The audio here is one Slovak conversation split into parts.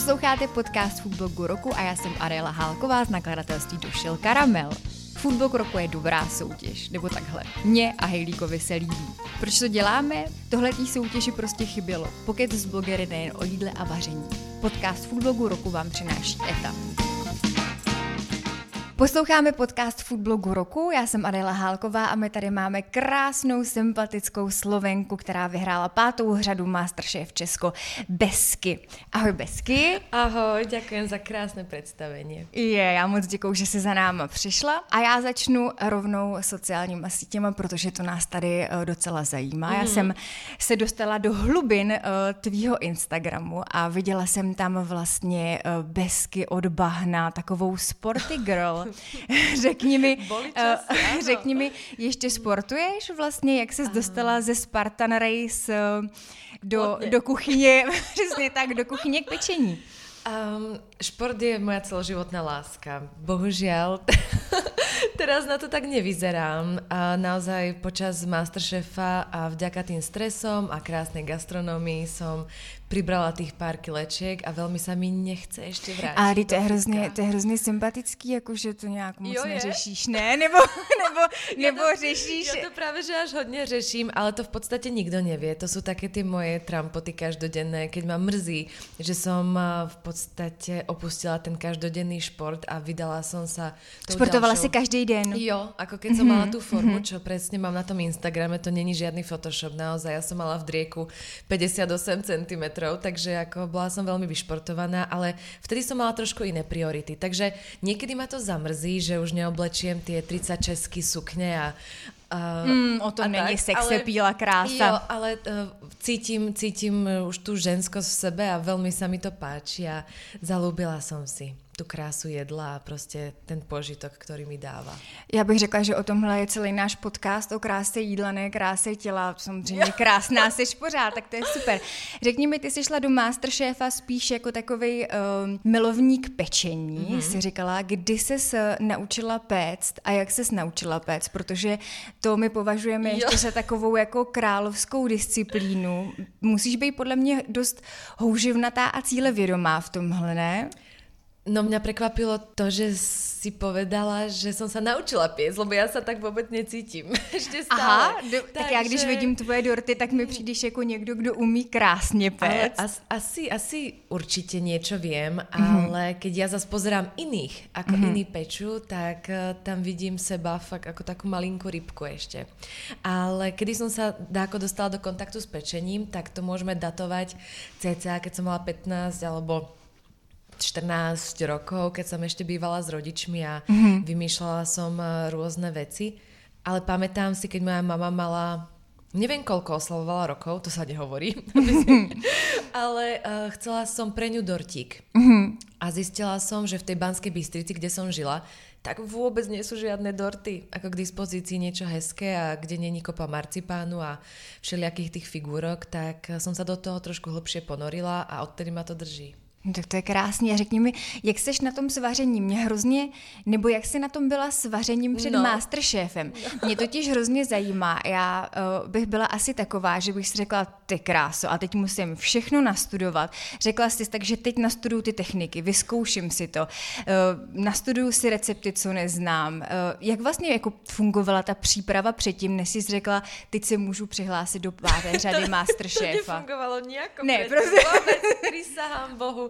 Posloucháte podcast Foodblogu roku a já jsem Ariela Hálková z nakladatelství Došel Karamel. Foodblog roku je dobrá soutěž, nebo takhle. Mně a Hejlíkovi se líbí. Proč to děláme? Tohle tý soutěži prostě chybělo. Pokud z blogery nejen o jídle a vaření. Podcast Foodblogu roku vám přináší ETA. Posloucháme podcast Foodblogu roku, já jsem Adela Hálková a my tady máme krásnou, sympatickou Slovenku, která vyhrála pátou řadu Masterchef Česko, Besky. Ahoj Besky. Ahoj, děkuji za krásné představení. Je, já moc děkuji, že jsi za náma přišla a já začnu rovnou sociálníma sítěma, protože to nás tady eh, docela zajímá. Mm. Já mhm. jsem se dostala do hlubin uh, tvýho Instagramu a viděla jsem tam vlastně uh, Besky od bahna, takovou sporty girl. řekni mi, čas, uh, řekni mi, ještě sportuješ vlastně, jak jsi dostala ze Spartan Race uh, do, do kuchyně, přesně tak, do kuchyně k pečení? Um, šport je moja celoživotná láska. Bohužiaľ, teraz na to tak nevyzerám. A naozaj počas Masterchefa a vďaka tým stresom a krásnej gastronómii som pribrala tých pár kilečiek a veľmi sa mi nechce ještě vrátit. A to je hrozně, to je hrozně sympatický, jakože to nějak moc jo, neřešíš, ne? Nebo, nebo, nebo ja to, řešíš? Ja to právě, že až hodně řeším, ale to v podstatě nikdo nevie. To jsou také ty moje trampoty každodenné, keď ma mrzí, že som eh, v podstatě opustila ten každodenný šport a vydala som sa Športovala ďalšou... si každý den? Jo, ako keď som mala mhm, tú formu, mhm. čo presne mám na tom Instagrame, to není žiadny Photoshop, naozaj. Ja som mala v drieku 58 cm metrov, takže ako bola som veľmi vyšportovaná, ale vtedy som mala trošku iné priority. Takže niekedy ma to zamrzí, že už neoblečiem tie 36 sukne a, Uh, mm, o tom není sex, píla krása. Jo, ale uh, cítim, cítim už tú ženskosť v sebe a veľmi sa mi to páči a zalúbila som si tu krásu jedla a prostě ten požitok, který mi dává. Já bych řekla, že o tomhle je celý náš podcast o kráse jídla, ne kráse těla. Samozřejmě krásná jsi pořád, tak to je super. Řekni mi, ty jsi šla do Masterchefa spíš jako takový um, ehm, milovník pečení, mm-hmm. jsi říkala, kdy ses naučila péct a jak ses naučila péct, protože to my považujeme jo. ještě za takovou jako královskou disciplínu. Musíš být podle mě dost houživnatá a cílevědomá v tomhle, ne? No mňa prekvapilo to, že si povedala, že som sa naučila piec, lebo ja sa tak vôbec necítim. Ešte stále. Aha, do, tak, tak já když že... vidím tvoje dorty, tak mi přijdeš jako někdo, kdo umí krásně péct. as, asi, asi určite niečo viem, mm-hmm. ale keď ja zase pozerám iných, ako mm-hmm. iní peču, tak uh, tam vidím seba fakt ako takú malinkú rybku ešte. Ale kedy som sa dáko dostala do kontaktu s pečením, tak to môžeme datovať cca, keď som mala 15 alebo 14 rokov, keď som ešte bývala s rodičmi a mm-hmm. vymýšľala som eh, rôzne veci. Ale pamätám si, keď moja mama mala Neviem, koľko oslavovala rokov, to sa nehovorí. ale uh, chcela som pre ňu dortík. Mm-hmm. A zistila som, že v tej Banskej Bystrici, kde som žila, tak vôbec nie sú žiadne dorty ako k dispozícii niečo hezké a kde není kopa marcipánu a všelijakých tých figurok, tak som sa do toho trošku hlbšie ponorila a odtedy ma to drží. No, tak to je krásný. A řekni mi, jak seš na tom s vařením? Mě hrozně, nebo jak jsi na tom byla s vařením před no. Masterchefem? Mě totiž hrozně zajímá. Já uh, bych byla asi taková, že bych si řekla, ty kráso, a teď musím všechno nastudovat. Řekla jsi tak, že teď nastuduju ty techniky, vyzkouším si to, uh, nastuduju si recepty, co neznám. Uh, jak vlastně jako fungovala ta příprava předtím, než jsi řekla, teď se můžu přihlásit do páté řady to, Masterchefa? To nefungovalo nějak. Ne, prostě. Vůbec, Bohu.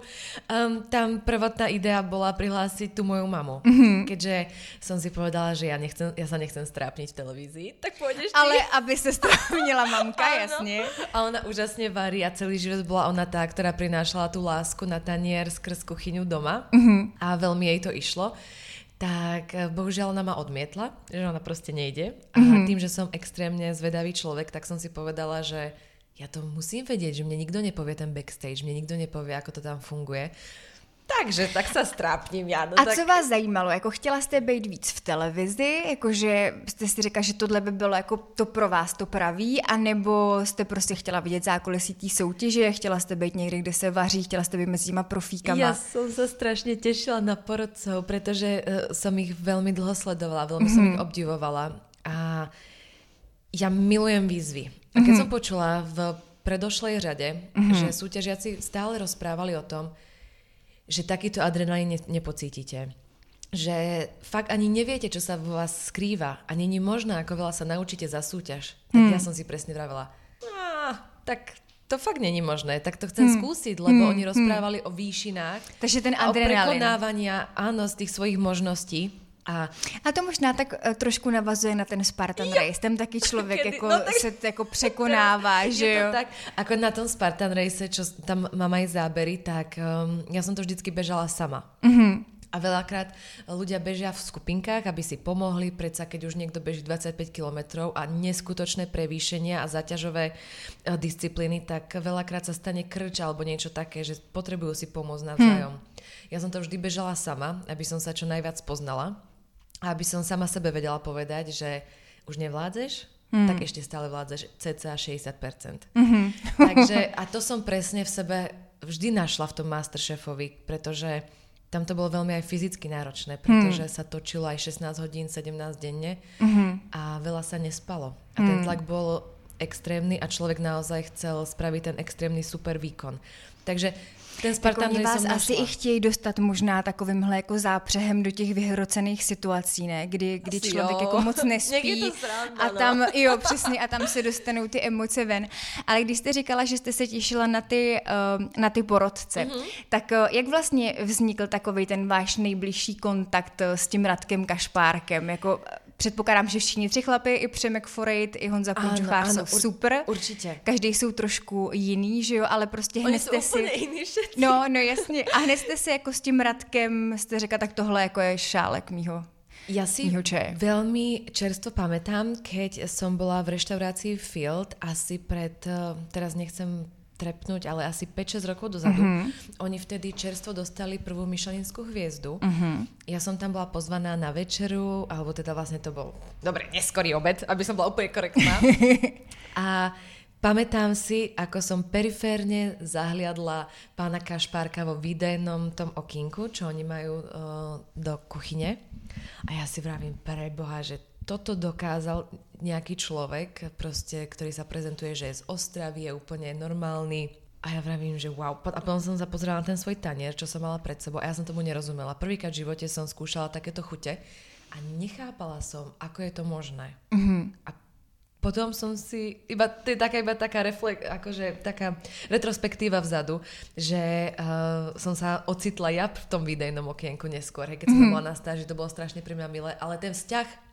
Um, tam prvotná idea bola prihlásiť tú moju mamu. Mm-hmm. Keďže som si povedala, že ja, nechcem, ja sa nechcem strápniť v televízii, tak pôjdeš ty. Ale aby sa strápnila mamka, jasne. A ona úžasne varí a celý život bola ona tá, ktorá prinášala tú lásku na tanier skrz kuchyňu doma. Mm-hmm. A veľmi jej to išlo tak eh, bohužiaľ ona ma odmietla, že ona proste nejde. A mm-hmm. tým, že som extrémne zvedavý človek, tak som si povedala, že ja to musím vedieť, že mne nikto nepovie ten backstage, mne nikto nepovie, ako to tam funguje. Takže tak se strápním já. No a tak... co vás zajímalo? Jako chtěla jste být víc v televizi? Jakože jste si řekla, že tohle by bylo jako to pro vás to praví? A nebo jste prostě chtěla vidět zákulisí té soutěže? Chtěla jste být někde, kde se vaří? Chtěla jste být mezi těma profíkama? Já jsem se strašně těšila na porodcov, protože uh, jsem jich velmi dlouho sledovala, velmi jsem jich obdivovala. A ja milujem výzvy. A keď mm-hmm. som počula v predošlej řade, mm-hmm. že súťažiaci stále rozprávali o tom, že takýto adrenalín ne- nepocítite že fakt ani neviete, čo sa vo vás skrýva a není možné, ako veľa sa naučíte za súťaž. Tak hmm. ja som si presne vravela, tak to fakt není možné, tak to chcem hmm. skúsiť, lebo hmm. oni rozprávali hmm. o výšinách. Takže ten adrenalin. O prekonávania, áno, z tých svojich možností. A, a to možná tak uh, trošku navazuje na ten Spartan jo. Race. Tam taky člověk Kedy, jako no, tak... se jako překonává, že jo? tak, ako na tom Spartan Race, čo tam mám aj zábery, tak um, ja som to vždycky bežala sama. Mm-hmm. A veľakrát ľudia bežia v skupinkách, aby si pomohli, predsa keď už niekto beží 25 km a neskutočné prevýšenia a zaťažové eh, disciplíny, tak veľakrát sa stane krč alebo niečo také, že potrebujú si pomôcť navzájom. Hmm. Ja som to vždy bežala sama, aby som sa čo najviac poznala aby som sama sebe vedela povedať, že už nevládzeš, mm. tak ešte stále vládzeš cca 60%. Mm-hmm. Takže, a to som presne v sebe vždy našla v tom Masterchefovi, pretože tam to bolo veľmi aj fyzicky náročné, pretože hmm. sa točilo aj 16 hodín, 17 denne hmm. a veľa sa nespalo. A ten hmm. tlak bol extrémny a človek naozaj chcel spraviť ten extrémny super výkon. Takže ten Spartan jako vás asi i chtějí dostat možná takovýmhle jako zápřehem do těch vyhrocených situací, ne? Kdy, kdy asi člověk jo. jako moc nespí sranda, a tam, no. jo, přesně, a tam se dostanou ty emoce ven. Ale když jste říkala, že jste se těšila na ty, uh, na ty porodce, mm-hmm. tak uh, jak vlastně vznikl takový ten váš nejbližší kontakt uh, s tím Radkem Kašpárkem? Jako Předpokládám, že všichni tři chlapy, i Přemek Forejt, i Honza Punčuchár jsou ur, super. Určitě. Každý jsou trošku jiný, že jo, ale prostě hned jste si... jiný všetci. No, no jasně. A hned jste si jako s tím Radkem, jste řekla, tak tohle jako je šálek mýho Ja si veľmi čerstvo pamätám, keď som bola v reštaurácii Field asi pred, eh, teraz nechcem trepnúť, ale asi 5-6 rokov dozadu. Mm-hmm. Oni vtedy čerstvo dostali prvú myšelinskú hviezdu. Mm-hmm. Ja som tam bola pozvaná na večeru, alebo teda vlastne to bol, dobre, neskorý obed, aby som bola úplne korektná. a Pamätám si, ako som periférne zahliadla pána Kašpárka vo videjnom tom okinku, čo oni majú uh, do kuchyne. A ja si vravím, preboha, že toto dokázal nejaký človek, proste, ktorý sa prezentuje, že je z Ostravy, je úplne normálny. A ja vravím, že wow. A potom som sa pozrela na ten svoj tanier, čo som mala pred sebou a ja som tomu nerozumela. Prvýkrát v živote som skúšala takéto chute a nechápala som, ako je to možné. Mm-hmm. A potom som si, iba, to je taká, iba taká reflek, akože taká retrospektíva vzadu, že uh, som sa ocitla ja v tom videjnom okienku neskôr, hej, keď som mm-hmm. bola na stáži, to bolo strašne pre mňa milé, ale ten vzťah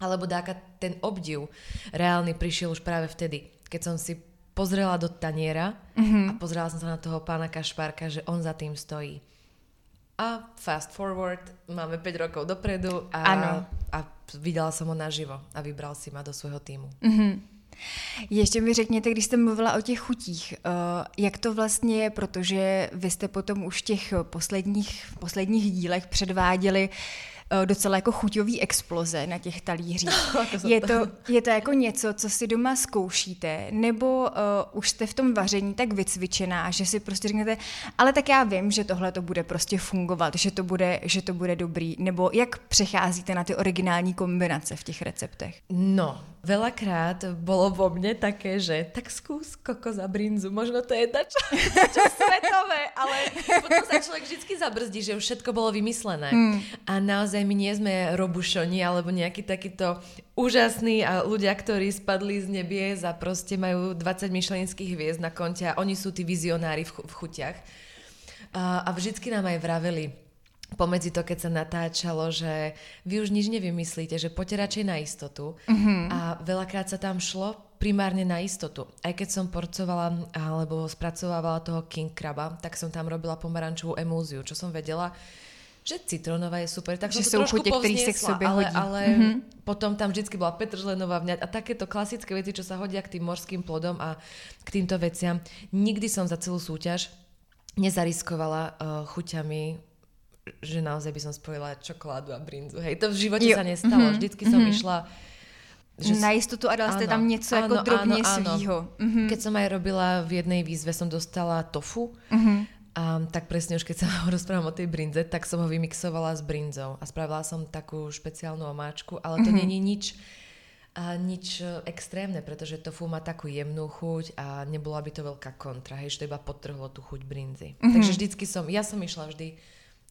alebo dáka ten obdiv reálny prišiel už práve vtedy, keď som si pozrela do taniera mm-hmm. a pozrela som sa na toho pána Kašpárka, že on za tým stojí. A fast forward, máme 5 rokov dopredu a, a videla som ho naživo a vybral si ma do svojho týmu. Mm-hmm. Ještě mi řekněte, když jste mluvila o těch chutích, uh, jak to vlastně je, protože vy jste potom už v těch posledních, posledních dílech předváděli Eh, docela jako chuťový exploze na těch talířích. je, to, je to jako něco, co si doma zkoušíte, nebo uh, už jste v tom vaření tak vycvičená, že si prostě řeknete, ale tak já vím, že tohle to bude prostě fungovat, že to bude, že to bude dobrý, nebo jak přecházíte na ty originální kombinace v těch receptech? No, Veľakrát bolo vo mne také, že tak skús koko za brinzu, možno to je dačo, dačo svetové, ale potom sa človek vždy zabrzdí, že už všetko bolo vymyslené. Hmm. A naozaj my nie sme robušoni alebo nejaký takýto úžasný a ľudia, ktorí spadli z nebies a proste majú 20 myšlenských hviezd na konte a oni sú tí vizionári v, ch- v chutiach. A, a vždycky nám aj vraveli, pomedzi to, keď sa natáčalo, že vy už nič nevymyslíte, že poďte radšej na istotu. Mm-hmm. A veľakrát sa tam šlo primárne na istotu. Aj keď som porcovala alebo spracovávala toho king kraba, tak som tam robila pomarančovú emúziu, čo som vedela, že citrónová je super, tak že to trošku povzniesla, ale, ale mm-hmm. potom tam vždy bola petržlenová vňať a takéto klasické veci, čo sa hodia k tým morským plodom a k týmto veciam. Nikdy som za celú súťaž nezariskovala uh, chuťami že naozaj by som spojila čokoládu a brinzu. Hej, to v živote jo. sa nestalo. Mm-hmm. Vždycky som mm-hmm. išla že na istotu a dala tam něco áno, jako drobne áno, svýho. Mm-hmm. Keď som aj robila v jednej výzve, som dostala tofu. Mm-hmm. A tak presne už keď sa rozprávam o tej brinze, tak som ho vymixovala s brinzou a spravila som takú špeciálnu omáčku, ale to mm-hmm. není nič a nič extrémne, pretože tofu má takú jemnú chuť a nebola by to veľká kontra, hej, že to iba potrhlo tú chuť brinzy. Mm-hmm. Takže vždycky som, ja som išla vždy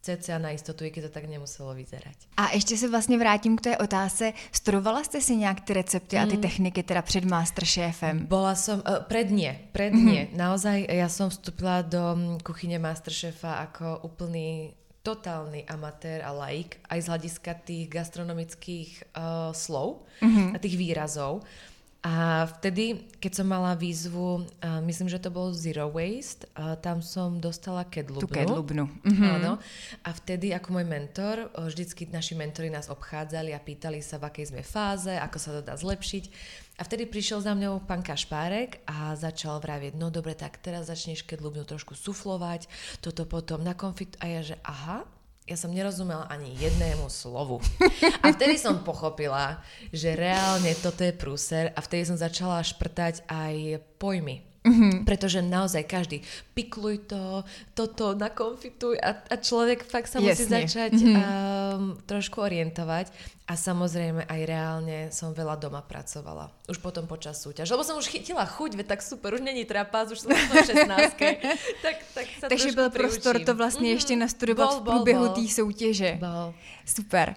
cca na istotu, i keď to tak nemuselo vyzerať. A ještě se vlastně vrátím k té otázce. Studovala jste si nějak ty recepty a ty mm. techniky teda před Masterchefem? Bola som, uh, pred nie, pred mm. Naozaj ja som vstúpila do mm, kuchyne Masterchefa ako úplný totálny amatér a laik aj z hľadiska tých gastronomických uh, slov mm-hmm. a tých výrazov. A vtedy, keď som mala výzvu, uh, myslím, že to bol Zero Waste, uh, tam som dostala kedlubnu. Tu kedlubnu. Mm-hmm. Áno. A vtedy ako môj mentor, uh, vždycky naši mentori nás obchádzali a pýtali sa, v akej sme fáze, ako sa to dá zlepšiť. A vtedy prišiel za mňou pán Kašpárek a začal vravieť, no dobre, tak teraz začneš kedlubnu trošku suflovať, toto potom na konfit. A ja, že aha, ja som nerozumela ani jednému slovu. A vtedy som pochopila, že reálne toto je prúser a vtedy som začala šprtať aj pojmy. Mm-hmm. Pretože naozaj každý pikluj to, toto nakonfituj a, a človek fakt sa musí Jasne. začať mm-hmm. um, trošku orientovať a samozrejme aj reálne som veľa doma pracovala. Už potom počas súťaž. Lebo som už chytila chuť, veď tak super, už není trapás, už som v 16 tak, tak sa Takže byl prostor to vlastně mm-hmm. ještě nastudovat bol, v průběhu té soutěže. Bol. Super.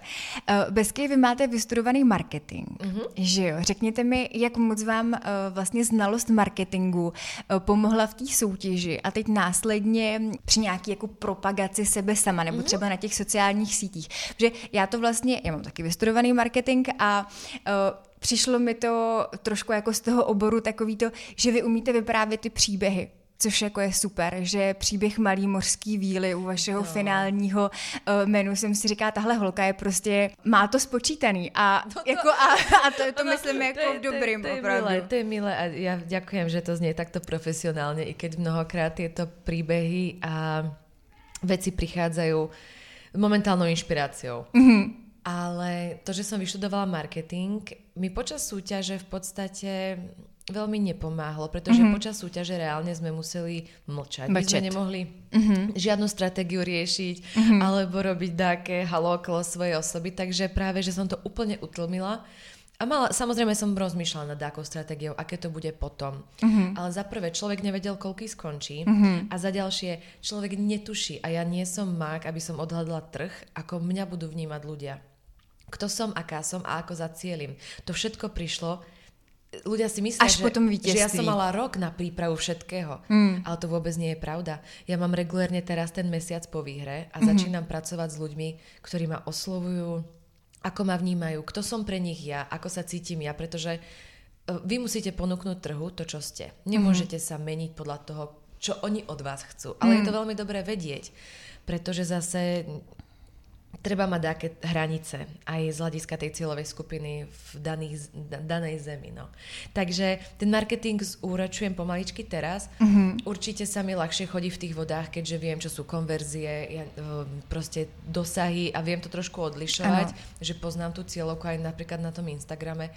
Uh, Bezky, vy máte vystudovaný marketing, mm-hmm. že jo? Řekněte mi, jak moc vám uh, vlastně znalost marketingu uh, pomohla v té soutěži a teď následně při nějaký jako propagaci sebe sama, nebo mm-hmm. třeba na těch sociálních sítích. Protože já to vlastně, já mám taky vystudovaný marketing a uh, přišlo mi to trošku jako z toho oboru takový to, že vy umíte vyprávět ty příběhy což jako je super, že příběh Malý mořský víly u vašeho no. finálního uh, menu jsem si říká, tahle holka je prostě, má to spočítaný a, no to, jako, a, a to, to ono, myslím jako to je, v dobrým to je, to je opravdu. Milé, to je milé a ja ďakujem, že to znie takto profesionálne, i keď mnohokrát tieto príbehy a veci prichádzajú momentálnou inšpiráciou. Mm-hmm. Ale to, že som vyštudovala marketing, mi počas súťaže v podstate veľmi nepomáhlo, pretože mm-hmm. počas súťaže reálne sme museli mlčať. My sme nemohli mm-hmm. žiadnu stratégiu riešiť mm-hmm. alebo robiť také halo okolo svojej osoby, takže práve, že som to úplne utlmila. A mala, samozrejme som rozmýšľala nad akou stratégiou, aké to bude potom. Mm-hmm. Ale za prvé, človek nevedel, koľký skončí. Mm-hmm. A za ďalšie, človek netuší. A ja nie som mák, aby som odhľadla trh, ako mňa budú vnímať ľudia. Kto som, aká som a ako zacielim. To všetko prišlo ľudia si myslia, Až že, potom že ja som mala rok na prípravu všetkého. Mm. Ale to vôbec nie je pravda. Ja mám regulérne teraz ten mesiac po výhre a mm-hmm. začínam pracovať s ľuďmi, ktorí ma oslovujú, ako ma vnímajú, kto som pre nich ja, ako sa cítim ja, pretože e, vy musíte ponúknuť trhu to, čo ste. Nemôžete mm-hmm. sa meniť podľa toho, čo oni od vás chcú. Ale mm. je to veľmi dobré vedieť, pretože zase treba mať také hranice aj z hľadiska tej cieľovej skupiny v daných, danej zemi. No. Takže ten marketing zúračujem pomaličky teraz. Mm-hmm. Určite sa mi ľahšie chodí v tých vodách, keďže viem, čo sú konverzie, ja, proste dosahy a viem to trošku odlišovať, ano. že poznám tú cieľovku aj napríklad na tom Instagrame,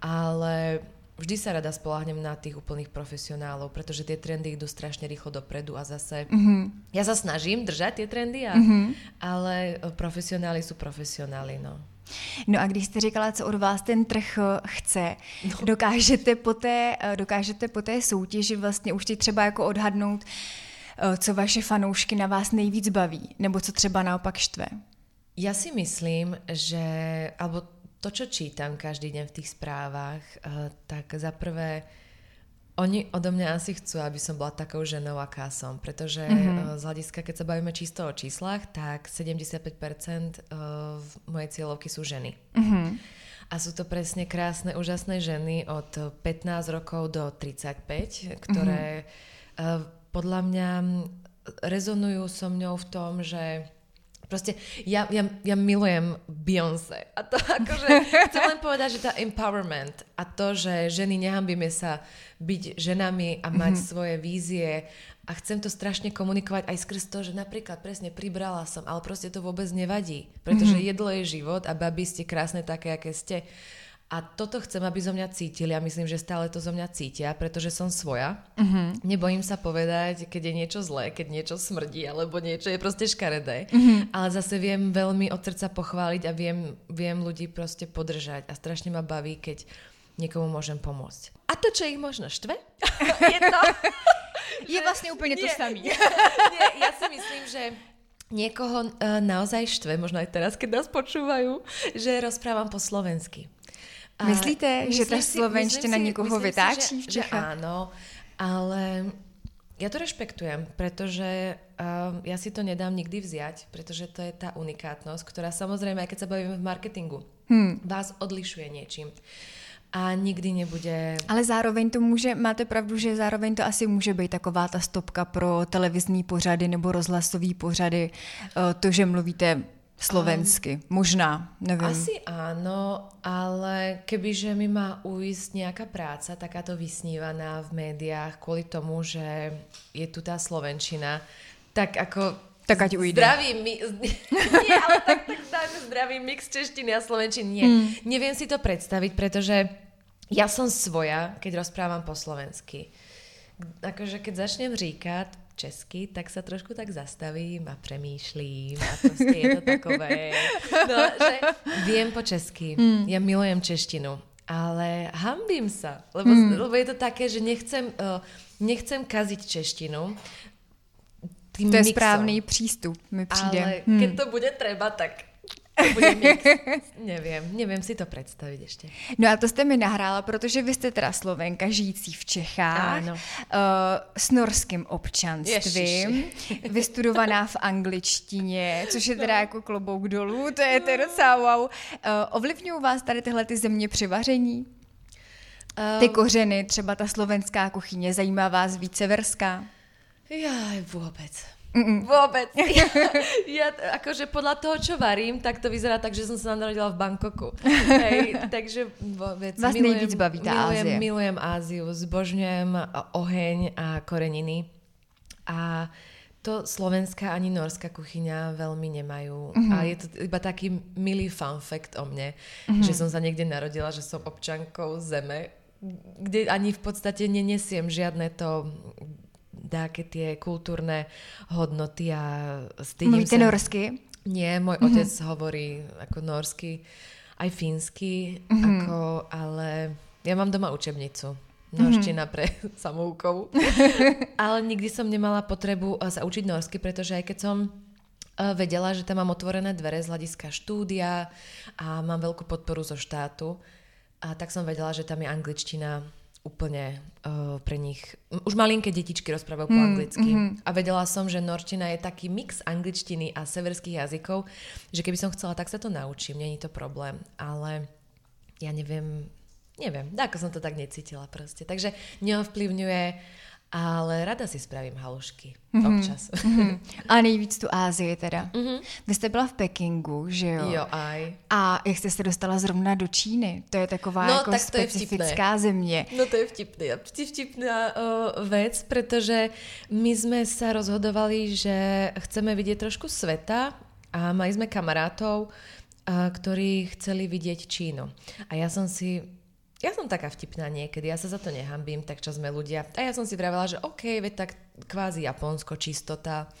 ale vždy sa rada spolahnem na tých úplných profesionálov, pretože tie trendy idú strašne rýchlo dopredu a zase mm-hmm. ja sa snažím držať tie trendy, a, mm-hmm. ale e, profesionáli sú profesionáli, no. No a když jste říkala, co od vás ten trh e, chce, no. dokážete, po té, e, dokážete po té soutěži vlastně už teď třeba jako odhadnout, co vaše fanoušky na vás nejvíc baví, nebo co třeba naopak štve? Ja si myslím, že, alebo to, čo čítam každý deň v tých správach, uh, tak za prvé oni odo mňa asi chcú, aby som bola takou ženou, aká som, pretože mm-hmm. z hľadiska, keď sa bavíme čisto o číslach, tak 75% v mojej cieľovky sú ženy. Mm-hmm. A sú to presne krásne, úžasné ženy od 15 rokov do 35, ktoré mm-hmm. podľa mňa rezonujú so mňou v tom, že Proste ja, ja, ja milujem Beyoncé. A to akože, chcem len povedať, že tá empowerment a to, že ženy nehambíme sa byť ženami a mať mm-hmm. svoje vízie a chcem to strašne komunikovať aj skrz to, že napríklad presne pribrala som, ale proste to vôbec nevadí, pretože mm-hmm. jedlo je život a babi ste krásne také, aké ste. A toto chcem, aby zo mňa cítili a myslím, že stále to zo mňa cítia, pretože som svoja. Mm-hmm. Nebojím sa povedať, keď je niečo zlé, keď niečo smrdí, alebo niečo je proste škaredé. Mm-hmm. Ale zase viem veľmi od srdca pochváliť a viem, viem ľudí proste podržať. A strašne ma baví, keď niekomu môžem pomôcť. A to, čo ich možno štve, je to... je vlastne úplne to samé. Nie, nie, ja si myslím, že niekoho uh, naozaj štve, možno aj teraz, keď nás počúvajú, že rozprávam po slovensky. Myslíte, že tá slovenština niekoho vytáčí v Čechách? Že áno, ale ja to rešpektujem, pretože um, ja si to nedám nikdy vziať, pretože to je tá unikátnosť, ktorá samozrejme, aj keď sa bavíme v marketingu, hmm. vás odlišuje niečím. A nikdy nebude... Ale zároveň to může, máte pravdu, že zároveň to asi může být taková ta stopka pro televizní pořady nebo rozhlasové pořady, uh, to, že mluvíte Slovensky. Um, Možná, neviem. Asi áno, ale kebyže mi má uísť nejaká práca, takáto vysnívaná v médiách kvôli tomu, že je tu tá Slovenčina, tak ako tak ať ujde. Zdravý mi... Nie, ale tak, tak dáme zdravý mix češtiny a slovenčiny. Nie. Hmm. Neviem si to predstaviť, pretože ja som svoja, keď rozprávam po slovensky. Akože keď začnem říkať, česky, tak sa trošku tak zastavím a premýšlím a proste je to takové, no, že viem po česky, mm. ja milujem češtinu, ale hambím sa, lebo, mm. lebo je to také, že nechcem, uh, nechcem kaziť češtinu, tým to je mixom. správný přístup, mi přijde. Ale hmm. keď to bude treba, tak nevím, nevím si to představit ještě. No a to jste mi nahrála, protože vy jste teda Slovenka žijící v Čechách, uh, s norským občanstvím, vystudovaná v angličtině, což je teda jako klobouk dolů, to je, to je docela wow. Uh, ovlivňují vás tady tyhle ty země při vaření? Ty kořeny, třeba ta slovenská kuchyně, zajímá vás více verská? Já vůbec. Mm-mm. Vôbec. Ja, ja, akože podľa toho, čo varím, tak to vyzerá tak, že som sa narodila v Bangkoku. Hej, takže vôbec. Vás milujem, nejvíc baví tá milujem, Ázia. Milujem Áziu, zbožňujem oheň a koreniny. A to slovenská ani norská kuchyňa veľmi nemajú. Mm-hmm. A je to iba taký milý fun fact o mne, mm-hmm. že som sa niekde narodila, že som občankou zeme, kde ani v podstate nenesiem žiadne to také tie kultúrne hodnoty a stydím Mluvíte sa... norsky? Nie, môj mm-hmm. otec hovorí ako norsky, aj fínsky, mm-hmm. ako, ale ja mám doma učebnicu. Norština mm-hmm. pre samoukovú. ale nikdy som nemala potrebu eh, sa učiť norsky, pretože aj keď som eh, vedela, že tam mám otvorené dvere z hľadiska štúdia a mám veľkú podporu zo štátu, a tak som vedela, že tam je angličtina úplne uh, pre nich... Už malinké detičky rozprávajú mm, po anglicky. Mm-hmm. A vedela som, že norčina je taký mix angličtiny a severských jazykov, že keby som chcela, tak sa to naučím, není to problém. Ale ja neviem, neviem, ako som to tak necítila proste. Takže neovplyvňuje ale rada si spravím halušky. Mm-hmm. Občas. Mm-hmm. A nejvíc tu Ázii teda. Mm-hmm. Vy jste byla v Pekingu, že jo? Jo, aj. A jak jste se dostala zrovna do Číny? To je taková no, jako tak specifická země. No to je vtipný, vtipná uh, vec, pretože my sme sa rozhodovali, že chceme vidieť trošku sveta a mali sme kamarátov, uh, ktorí chceli vidieť Čínu. A ja som si ja som taká vtipná niekedy, ja sa za to nehambím, tak čo sme ľudia. A ja som si vravela, že OK, veď tak kvázi Japonsko, čistota,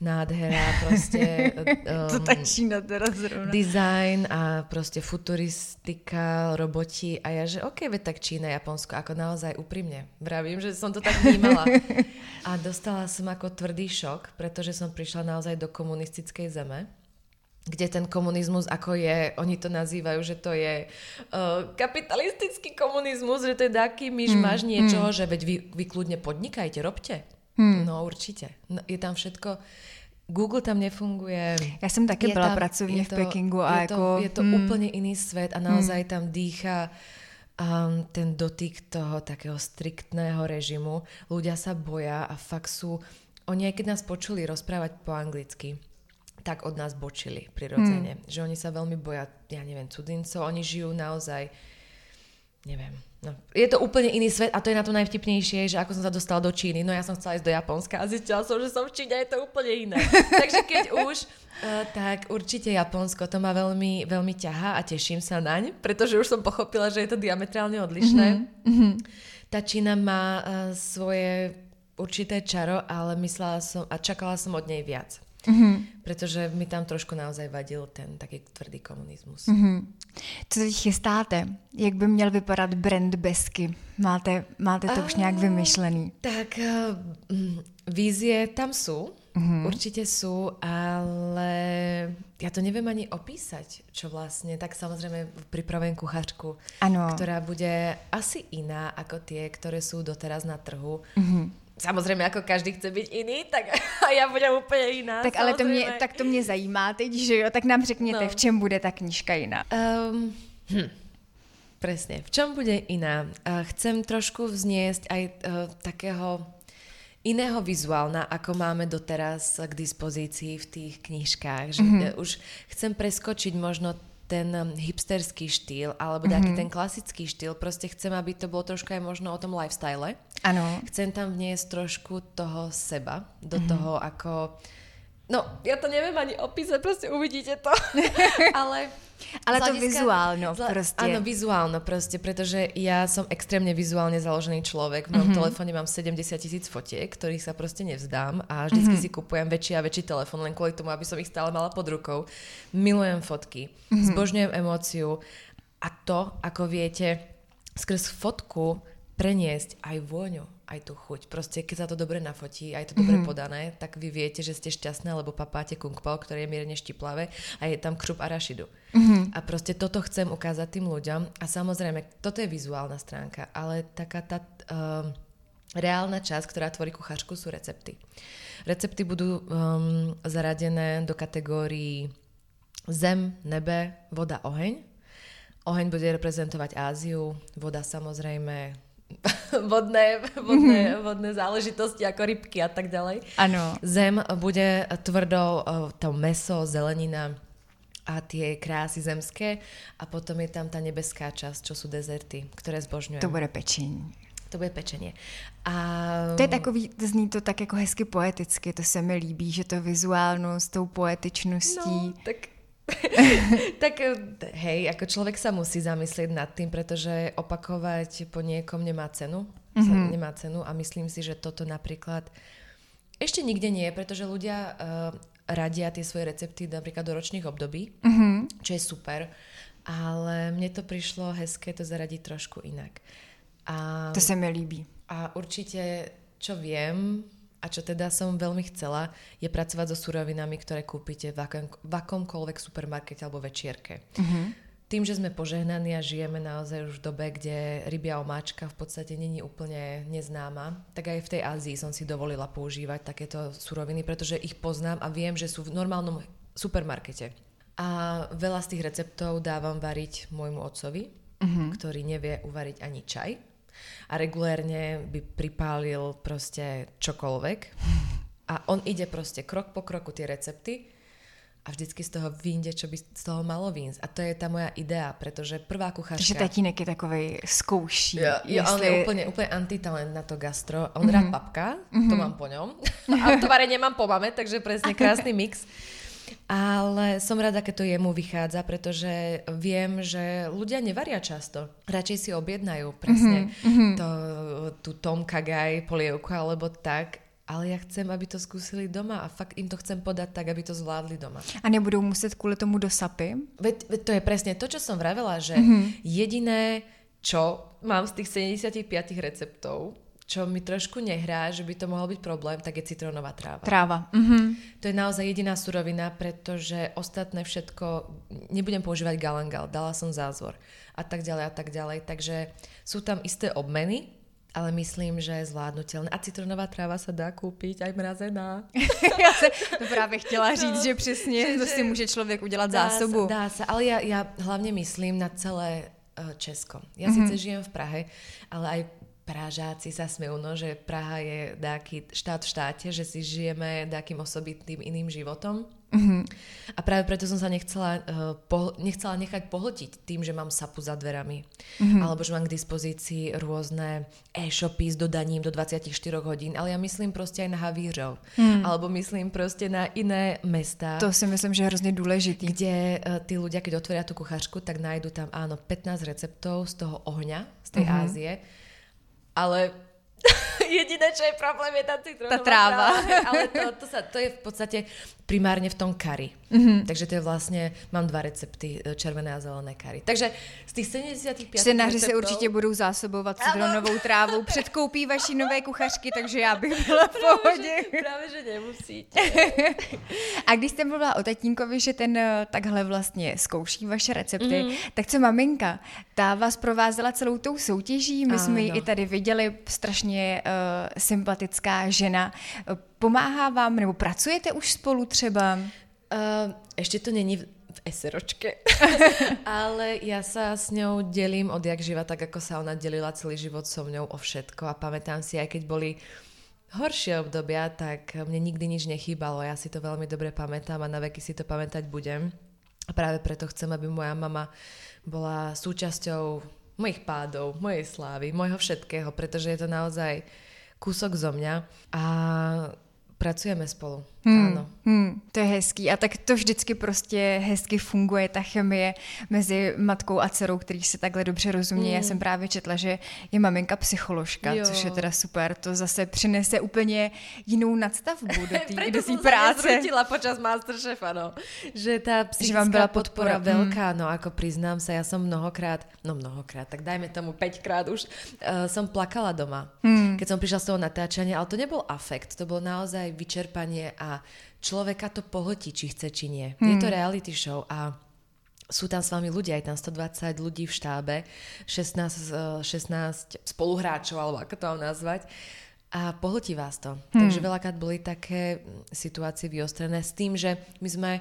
nádhera, proste... Um, to tak Čína teraz zrovna. Design a proste futuristika, roboti a ja, že OK, veď tak Čína, Japonsko, ako naozaj úprimne. Vravím, že som to tak vnímala. A dostala som ako tvrdý šok, pretože som prišla naozaj do komunistickej zeme kde ten komunizmus ako je, oni to nazývajú, že to je uh, kapitalistický komunizmus, že to je taký myš mm, máš niečoho, mm. že veď vy, vy kľudne podnikajte, robte. Mm. No určite. No, je tam všetko... Google tam nefunguje. Ja som také bola pracovne v Pekingu a je to, ako... Je to mm. úplne iný svet a naozaj mm. tam dýcha um, ten dotyk toho takého striktného režimu. Ľudia sa boja a fakt sú... Oni aj keď nás počuli rozprávať po anglicky, tak od nás bočili prirodzene. Hmm. Že oni sa veľmi boja, ja neviem, cudzincov. Oni žijú naozaj neviem. No, je to úplne iný svet a to je na to najvtipnejšie, že ako som sa dostala do Číny, no ja som chcela ísť do Japonska a zistila som, že som v Číne, je to úplne iné. Takže keď už, uh, tak určite Japonsko, to ma veľmi, veľmi ťaha a teším sa naň, pretože už som pochopila, že je to diametrálne odlišné. Mm-hmm. Tá Čína má uh, svoje určité čaro, ale myslela som a čakala som od nej viac. Mm-hmm. Pretože mi tam trošku naozaj vadil ten taký tvrdý komunismus. Mm-hmm. Co teď chystáte? Jak by měl vypadat brand Besky? Máte, máte to a, už nějak vymyšlený? Tak uh, vízie tam sú, mm-hmm. určite sú, ale ja to neviem ani opísať, čo vlastne. Tak samozrejme pripravujem kuchačku, ano. ktorá bude asi iná ako tie, ktoré sú doteraz na trhu. Mm-hmm Samozrejme, ako každý chce byť iný, tak ja budem úplně jiná. Tak ale to mě, tak to mě zajímá teď, že jo? Tak nám řekněte, no. v čem bude ta knižka jiná. Um, hm. Presne. V čom bude iná? Uh, chcem trošku vzniesť aj uh, takého iného vizuálna, ako máme doteraz k dispozícii v tých knižkách. Že mm-hmm. už chcem preskočiť možno ten um, hipsterský štýl alebo mm-hmm. taký ten klasický štýl. Proste chcem, aby to bolo trošku aj možno o tom lifestyle. Áno. Chcem tam vniesť trošku toho seba, do mm-hmm. toho ako... No, ja to neviem ani opísať, proste uvidíte to. Ale ale to vizuálno zla, proste. Áno, vizuálno proste, pretože ja som extrémne vizuálne založený človek. V mojom mm-hmm. telefóne mám 70 tisíc fotiek, ktorých sa proste nevzdám a vždycky mm-hmm. si kupujem väčší a väčší telefón len kvôli tomu, aby som ich stále mala pod rukou. Milujem fotky, mm-hmm. zbožňujem emóciu a to, ako viete, skrz fotku preniesť aj vôňu aj tú chuť. Proste, keď sa to dobre nafotí, aj to dobre mm-hmm. podané, tak vy viete, že ste šťastné, lebo papáte kungpao, ktoré je mierne štiplavé a je tam krup arašidu. Mm-hmm. A proste toto chcem ukázať tým ľuďom. A samozrejme, toto je vizuálna stránka, ale taká tá uh, reálna časť, ktorá tvorí kucháčku, sú recepty. Recepty budú um, zaradené do kategórií zem, nebe, voda, oheň. Oheň bude reprezentovať Áziu, voda samozrejme vodné, vodné, mm-hmm. vodné záležitosti ako rybky a tak ďalej. Áno. Zem bude tvrdou to meso, zelenina a tie krásy zemské a potom je tam tá nebeská časť, čo sú dezerty, ktoré zbožňujem. To bude pečení. To bude pečenie. A... To je takový, zní to tak jako hezky poeticky, to se mi líbí, že to vizuálno s tou poetičností. No, tak tak hej, ako človek sa musí zamyslieť nad tým, pretože opakovať po niekom nemá cenu. Mm-hmm. Nemá cenu a myslím si, že toto napríklad ešte nikde nie, pretože ľudia uh, radia tie svoje recepty napríklad do ročných období, mm-hmm. čo je super, ale mne to prišlo hezké to zaradiť trošku inak. A, to sa mi líbí. A určite, čo viem, a čo teda som veľmi chcela, je pracovať so surovinami, ktoré kúpite v, akom, v akomkoľvek supermarkete alebo večierke. Mm-hmm. Tým, že sme požehnaní a žijeme naozaj už v dobe, kde rybia omáčka v podstate není úplne neznáma, tak aj v tej Ázii som si dovolila používať takéto suroviny, pretože ich poznám a viem, že sú v normálnom supermarkete. A veľa z tých receptov dávam variť môjmu otcovi, mm-hmm. ktorý nevie uvariť ani čaj a regulérne by pripálil proste čokoľvek. A on ide proste krok po kroku tie recepty a vždycky z toho vyjde, čo by z toho malo výjsť. A to je tá moja idea, pretože prvá kucháčka... Takže tatínek je takovej zkouší. Jo, jo, jestli... on je úplne, úplne antitalent na to gastro. On mm-hmm. rád papka, mm-hmm. to mám po ňom. a v tvare nemám po mame, takže presne krásny mix. Ale som rada, keď to jemu vychádza, pretože viem, že ľudia nevaria často. Radšej si objednajú presne mm-hmm. to, tú Tom Kagaj polievku alebo tak ale ja chcem, aby to skúsili doma a fakt im to chcem podať tak, aby to zvládli doma. A nebudú muset kvôli tomu do sapy? Veď, veď to je presne to, čo som vravela, že mm-hmm. jediné, čo mám z tých 75 receptov, čo mi trošku nehrá, že by to mohol byť problém, tak je citronová tráva. Tráva. Mm-hmm. To je naozaj jediná surovina, pretože ostatné všetko, nebudem používať galangal, dala som zázvor a tak ďalej a tak ďalej. Takže sú tam isté obmeny, ale myslím, že je zvládnutelné. A citronová tráva sa dá kúpiť aj mrazená. ja sa to práve chtěla říct, no, že přesně to si může člověk udělat dá zásobu. Sa, dá sa, ale ja, ja hlavne myslím na celé uh, Česko. Ja mm-hmm. síce žijem v Prahe, ale aj Pražáci sa smejú, no, že Praha je nejaký štát v štáte, že si žijeme nejakým osobitným iným životom. Mm-hmm. A práve preto som sa nechcela, uh, po, nechcela nechať pohltiť tým, že mám sapu za dverami. Mm-hmm. Alebo že mám k dispozícii rôzne e-shopy s dodaním do 24 hodín. Ale ja myslím proste aj na Havířov. Mm. Alebo myslím proste na iné mesta. To si myslím, že je hrozne dôležitý. Kde uh, tí ľudia, keď otvoria tú kuchařku, tak nájdu tam áno 15 receptov z toho ohňa, z tej mm-hmm. Ázie. Ale Jediné, čo je problém, je tá citrónová tá tráva. tráva. Ale to, to, sa, to je v podstate primárne v tom kari. Mm-hmm. Takže to je vlastne, mám dva recepty, e, červené a zelené kari. Takže z tých 75 Čtenáři se určitě budou zásobovat citronovou trávou. Předkoupí vaší nové kuchařky, takže já bych byla v pohodě. Právě, že nemusíte. a když jste mluvila o tatínkovi, že ten e, takhle vlastně zkouší vaše recepty, mm. tak co maminka? Ta vás provázela celou tou soutěží, my ano. jsme ji i tady viděli, strašně uh, sympatická žena. Pomáhá vám, nebo pracujete už spolu třeba? Uh, ešte to není v SROčke, ale ja sa s ňou delím odjak živa, tak ako sa ona delila celý život so mňou o všetko a pamätám si, aj keď boli horšie obdobia, tak mne nikdy nič nechýbalo. Ja si to veľmi dobre pamätám a na veky si to pamätať budem. A práve preto chcem, aby moja mama bola súčasťou mojich pádov, mojej slávy, mojho všetkého, pretože je to naozaj kúsok zo mňa a pracujeme spolu. Hmm, Áno. Hmm, to je hezký. A tak to vždycky prostě hezky funguje, ta chemie mezi matkou a dcerou, který se takhle dobře rozumí. Hmm. Já jsem právě četla, že je maminka psycholožka, jo. což je teda super. To zase přinese úplně jinou nadstavbu do té do tý práce. Preto počas Masterchefa, no. Že tá psychická že vám byla podpora, podpora veľká, hmm. no ako priznám sa, ja som mnohokrát, no mnohokrát, tak dajme tomu 5 krát už, uh, som plakala doma, hmm. keď som prišla z toho natáčania, ale to nebol afekt, to bolo naozaj vyčerpanie a človeka to pohltí, či chce, či nie. Hmm. Je to reality show a sú tam s vami ľudia, aj tam 120 ľudí v štábe, 16, 16 eh, spoluhráčov, alebo ako to mám nazvať. A pohltí vás to. Hmm. Takže veľakrát boli také situácie vyostrené s tým, že my sme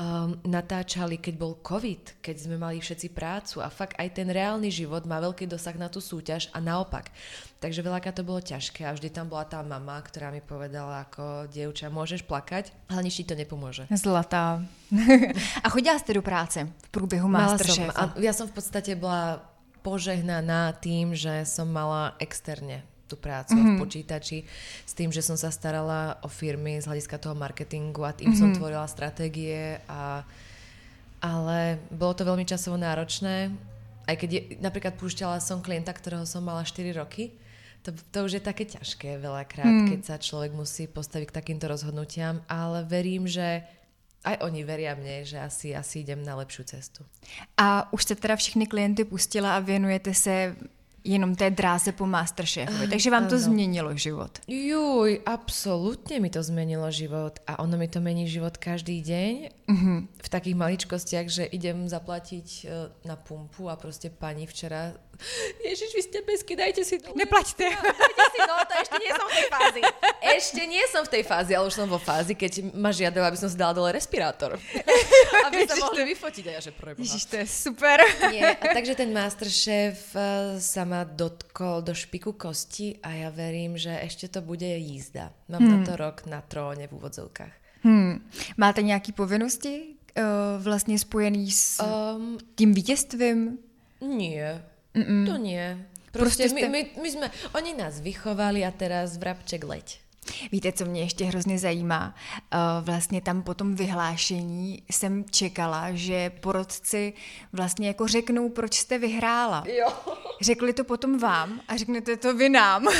um, natáčali, keď bol COVID, keď sme mali všetci prácu a fakt aj ten reálny život má veľký dosah na tú súťaž a naopak. Takže veľakrát to bolo ťažké a vždy tam bola tá mama, ktorá mi povedala ako dievča, môžeš plakať, ale nič ti to nepomôže. Zlatá. a chodila ste do práce v průběhu Masterchefa? Ja som v podstate bola požehnaná tým, že som mala externe tú prácu mm-hmm. v počítači s tým, že som sa starala o firmy z hľadiska toho marketingu a tým mm-hmm. som tvorila stratégie a ale bolo to veľmi časovo náročné. Aj keď je, napríklad púšťala som klienta, ktorého som mala 4 roky, to, to už je také ťažké veľakrát, hmm. keď sa človek musí postaviť k takýmto rozhodnutiam, ale verím, že aj oni veria mne, že asi, asi idem na lepšiu cestu. A už ste teda všechny klienty pustila a věnujete se jenom té dráze po Masterchefovi. Takže vám to ano. změnilo život. Juj, absolútne mi to zmenilo život. A ono mi to mení život každý deň. Mm-hmm. V takých maličkostiach, že idem zaplatiť e, na pumpu a proste pani včera Ježiš, vy ste pesky, dajte si dole. Neplaťte. No, dajte si dole, to ešte nie som v tej fázi. Ešte nie som v tej fázi, ale už som vo fázi, keď ma žiadala, aby som si dala dole respirátor. aby sa mohli vyfotiť. A ja, že Ježiš, to je super. Nie, a takže ten Masterchef e, sa ma dotkol do špiku kosti a ja verím, že ešte to bude jízda. Mám hmm. na to rok na tróne v úvodzovkách. Hmm. Máte nějaké povinnosti uh, vlastně spojený s um, tím vítězstvím? Nie, Mm-mm. to nie. Proste, Proste my, my, my sme, oni nás vychovali a teraz vrabček leď. Víte, co mě ještě hrozně zajímá? Uh, vlastně tam po tom vyhlášení jsem čekala, že porodci vlastně jako řeknou, proč jste vyhrála. Jo. Řekli to potom vám a řeknete to vy nám.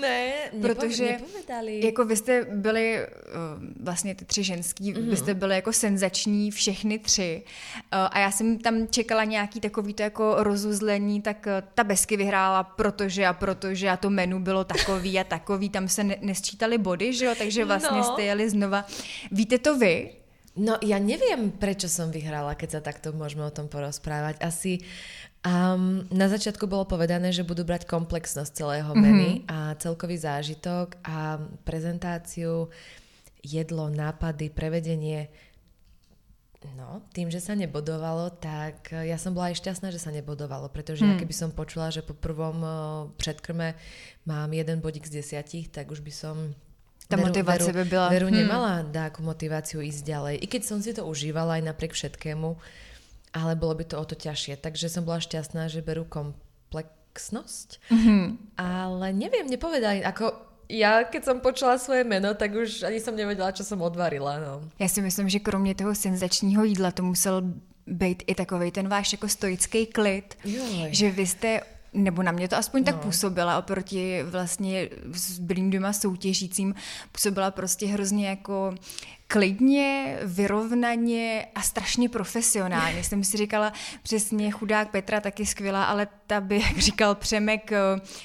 Ne, protože nepovedali. jako vy jste byli, uh, vlastně ty tři ženský, mm-hmm. vy jste byli jako senzační všechny tři uh, a já jsem tam čekala nějaký takový to jako rozuzlení, tak ta Besky vyhrála protože a protože a to menu bylo takový a takový, tam se ne- nesčítali dali body, že jo, takže vlastně no. jste jeli znova. Víte to vy? No ja neviem, prečo som vyhrala, keď sa takto môžeme o tom porozprávať. Asi um, na začiatku bolo povedané, že budú brať komplexnosť celého menu mm-hmm. a celkový zážitok a prezentáciu, jedlo, nápady, prevedenie. No, tým, že sa nebodovalo, tak ja som bola aj šťastná, že sa nebodovalo, pretože mm. ja keby som počula, že po prvom uh, predkrme mám jeden bodík z desiatich, tak už by som veru, motivace veru, by byla... Veru hmm. nemala dáku motiváciu ísť ďalej. I keď som si to užívala aj napriek všetkému, ale bolo by to o to ťažšie. Takže som bola šťastná, že berú komplexnosť. Mm-hmm. Ale neviem, nepovedali, ako ja, keď som počula svoje meno, tak už ani som nevedela, čo som odvarila. No. Já si myslím, že kromě toho senzačního jídla to musel být i takový ten váš jako stoický klid, Joj. že vy jste nebo na mě to aspoň no. tak působila oproti vlastně s bylým dvěma soutěžícím, působila prostě hrozně jako klidně, vyrovnaně a strašně profesionálně. Jsem si říkala, přesně chudák Petra taky skvělá, ale ta by, jak říkal Přemek,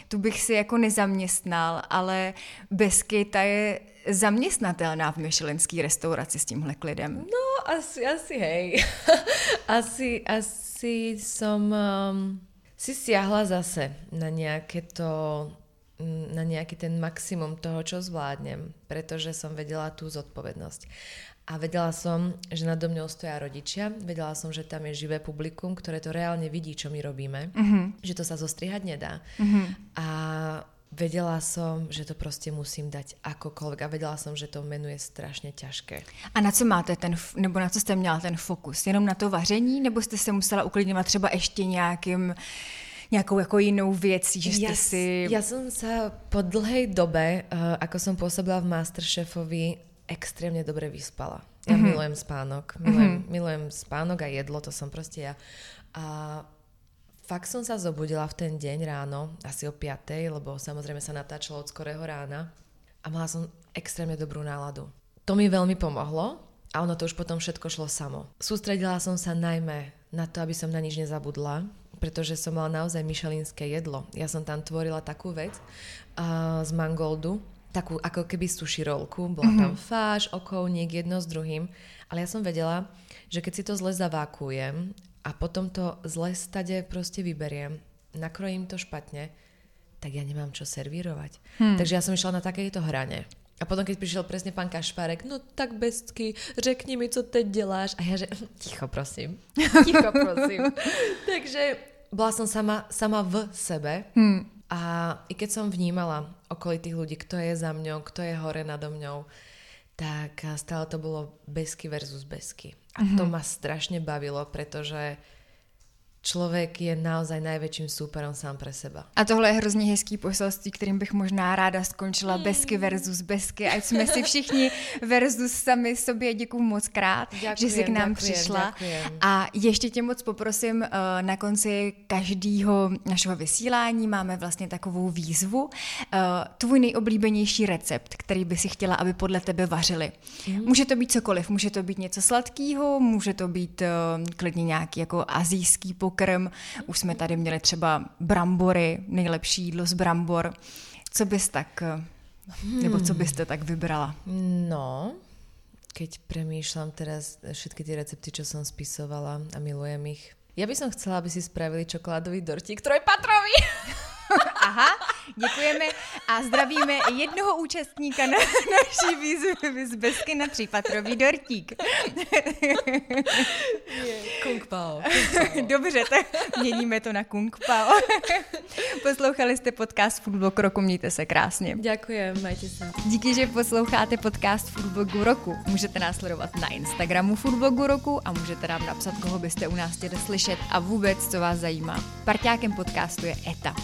tu bych si jako nezaměstnal, ale Besky, ta je zaměstnatelná v myšelinské restauraci s tímhle klidem? No, asi, asi hej. asi, asi som um, si siahla zase na nejaké to na nejaký ten maximum toho, čo zvládnem, pretože som vedela tú zodpovednosť. A vedela som, že nado mňou stoja rodičia, vedela som, že tam je živé publikum, ktoré to reálne vidí, čo my robíme, mm-hmm. že to sa zostrihať nedá. Mm-hmm. A vedela som, že to prostě musím dať akokoľvek a vedela som, že to menu je strašně těžké. A na co máte ten, nebo na co jste měla ten fokus? Jenom na to vaření, nebo jste se musela uklidňovat třeba ještě nějakým nějakou jako jinou věcí, že jste ja, si... Ja som sa po dlhej dobe, uh, ako som pôsobila v Masterchefovi, extrémne dobre vyspala. Ja mm-hmm. milujem spánok. Milujem, mm-hmm. milujem spánok a jedlo, to som proste ja. A Fakt som sa zobudila v ten deň ráno, asi o 5, lebo samozrejme sa natáčalo od skorého rána a mala som extrémne dobrú náladu. To mi veľmi pomohlo a ono to už potom všetko šlo samo. Sústredila som sa najmä na to, aby som na nič nezabudla, pretože som mala naozaj myšelinské jedlo. Ja som tam tvorila takú vec uh, z mangoldu, takú ako keby suši rolku, bola mm-hmm. tam fáš, okovník, jedno s druhým, ale ja som vedela, že keď si to zle zavákujem a potom to zle stade proste vyberiem, nakrojím to špatne, tak ja nemám čo servírovať. Hmm. Takže ja som išla na takejto hrane. A potom, keď prišiel presne pán Kašpárek, no tak bestky, řekni mi, co teď děláš. A ja že, ticho prosím, ticho prosím. Takže bola som sama, sama v sebe hmm. a i keď som vnímala okolitých ľudí, kto je za mňou, kto je hore nado mňou, tak stále to bolo besky versus besky. A mm-hmm. to ma strašne bavilo, pretože člověk je naozaj největším superom sám pre seba. A tohle je hrozně hezký poselství, kterým bych možná ráda skončila. Mm. Besky versus besky, ať jsme si všichni versus sami sobě. Děkuji moc krát, ďakujem, že jsi k nám ďakujem, přišla. Ďakujem. A ještě tě moc poprosím, eh, na konci každého našeho vysílání máme vlastně takovou výzvu. Eh, tvůj nejoblíbenější recept, který by si chtěla, aby podle tebe vařili. Mm. Může to být cokoliv, může to být něco sladkého, může to být eh, klidně nějaký jako azijský pokrm, pokrm. Už jsme tady měli třeba brambory, nejlepší jídlo z brambor. Co bys tak, nebo co byste tak vybrala? No, keď premýšľam teraz všetky tie recepty, čo som spisovala a milujem ich. Ja by som chcela, aby si spravili čokoládový dortík trojpatrový. Aha, děkujeme a zdravíme jednoho účastníka na naší výzvy z Besky na třípatrový dortík. Kung Pao. Dobře, tak měníme to na Kung Pao. Poslouchali jste podcast Foodblog roku, mějte se krásně. Děkujem, majte se. Díky, že posloucháte podcast Foodblogu roku. Můžete nás sledovat na Instagramu Foodblogu roku a můžete nám napsat, koho byste u nás chtěli slyšet a vůbec, co vás zajímá. Parťákem podcastu je ETA.